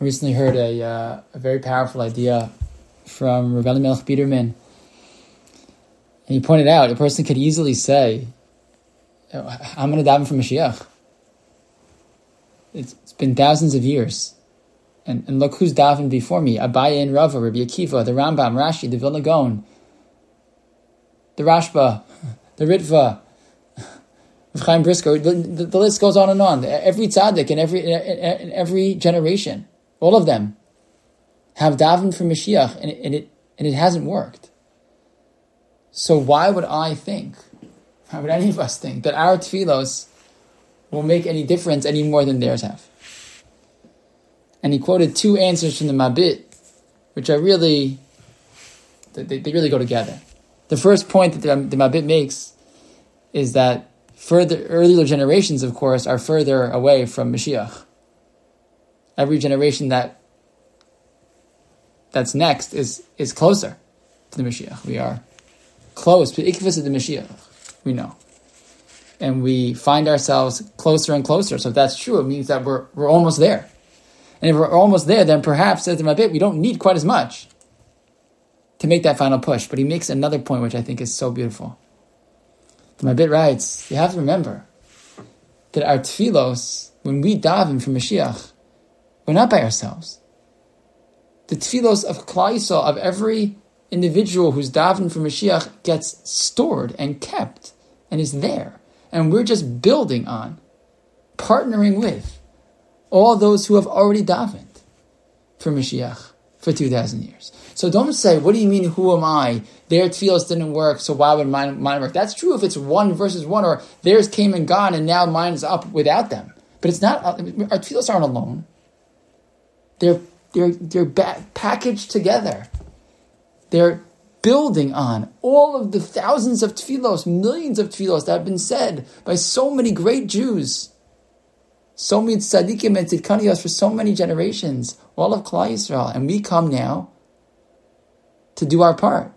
I recently heard a, uh, a very powerful idea from Rav Melech Biderman. And he pointed out a person could easily say, I'm going to daven for Mashiach. It's, it's been thousands of years. And, and look who's davened before me. Abaye and Rava, Rabbi Akiva, the Rambam, Rashi, the Vilna Gaon, the Rashba, the Ritva, Chaim Brisker, the, the, the, list goes on and on. Every tzaddik in every, in every generation all of them have davened for Mashiach, and it, and it, and it hasn't worked. So why would I think, why would any of us think that our tefillos will make any difference any more than theirs have? And he quoted two answers from the Mabit, which are really, they, they really go together. The first point that the, the Mabit makes is that further earlier generations, of course, are further away from Mashiach every generation that that's next is is closer to the Mashiach. We are close to the Mashiach. We know. And we find ourselves closer and closer. So if that's true, it means that we're we're almost there. And if we're almost there, then perhaps, says the bit, we don't need quite as much to make that final push. But he makes another point which I think is so beautiful. The Mabit writes, you have to remember that our tefillos, when we daven for Mashiach, we're not by ourselves. The tefillos of Klal of every individual who's davened for Mashiach, gets stored and kept and is there. And we're just building on, partnering with all those who have already davened for Mashiach for 2,000 years. So don't say, what do you mean, who am I? Their tefillos didn't work, so why would mine, mine work? That's true if it's one versus one, or theirs came and gone, and now mine's up without them. But it's not, our tefillos aren't alone. They're, they're, they're packaged together. They're building on all of the thousands of tefillos, millions of tefillos that have been said by so many great Jews, so many tzaddikim and tzidkaniyos for so many generations, all of Klal Yisrael. And we come now to do our part,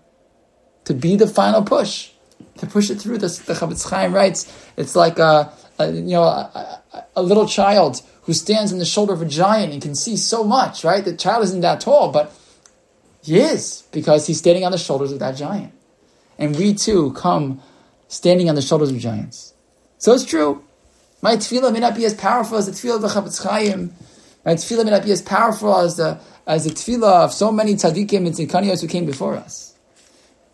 to be the final push, to push it through. The, the Chofetz Chaim writes, it's like a, a you know a, a, little child who stands on the shoulder of a giant and can see so much, right? The child isn't that tall, but he is because he's standing on the shoulders of that giant. And we too come standing on the shoulders of giants. So it's true. My tefillah may not be as powerful as the tefillah of the Chofetz Chaim. My tefillah may not be as powerful as the as the tefillah of so many tzaddikim and tzidkaniyos who came before us.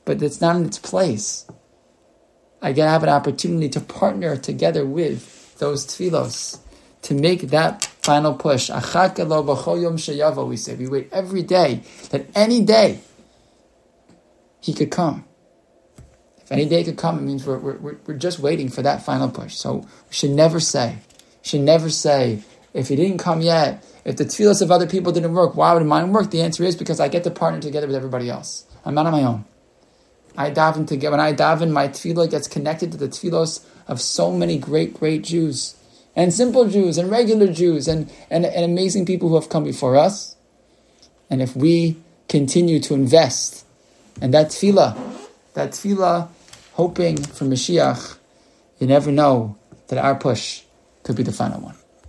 But it's not in its place. I get have an opportunity to partner together with those tefillos to make that final push. We say we wait every day that any day he could come. If any day could come, it means we're, we're, we're just waiting for that final push. So we should never say, should never say, if he didn't come yet, if the tefillos of other people didn't work, why would mine work? The answer is because I get to partner together with everybody else. I'm not on my own. I daven together. When I daven, my tefillah gets connected to the tefillos of so many great, great Jews and simple Jews and regular Jews and, and, and amazing people who have come before us. And if we continue to invest in that tefillah, that tefillah, hoping for Mashiach, you never know that our push could be the final one.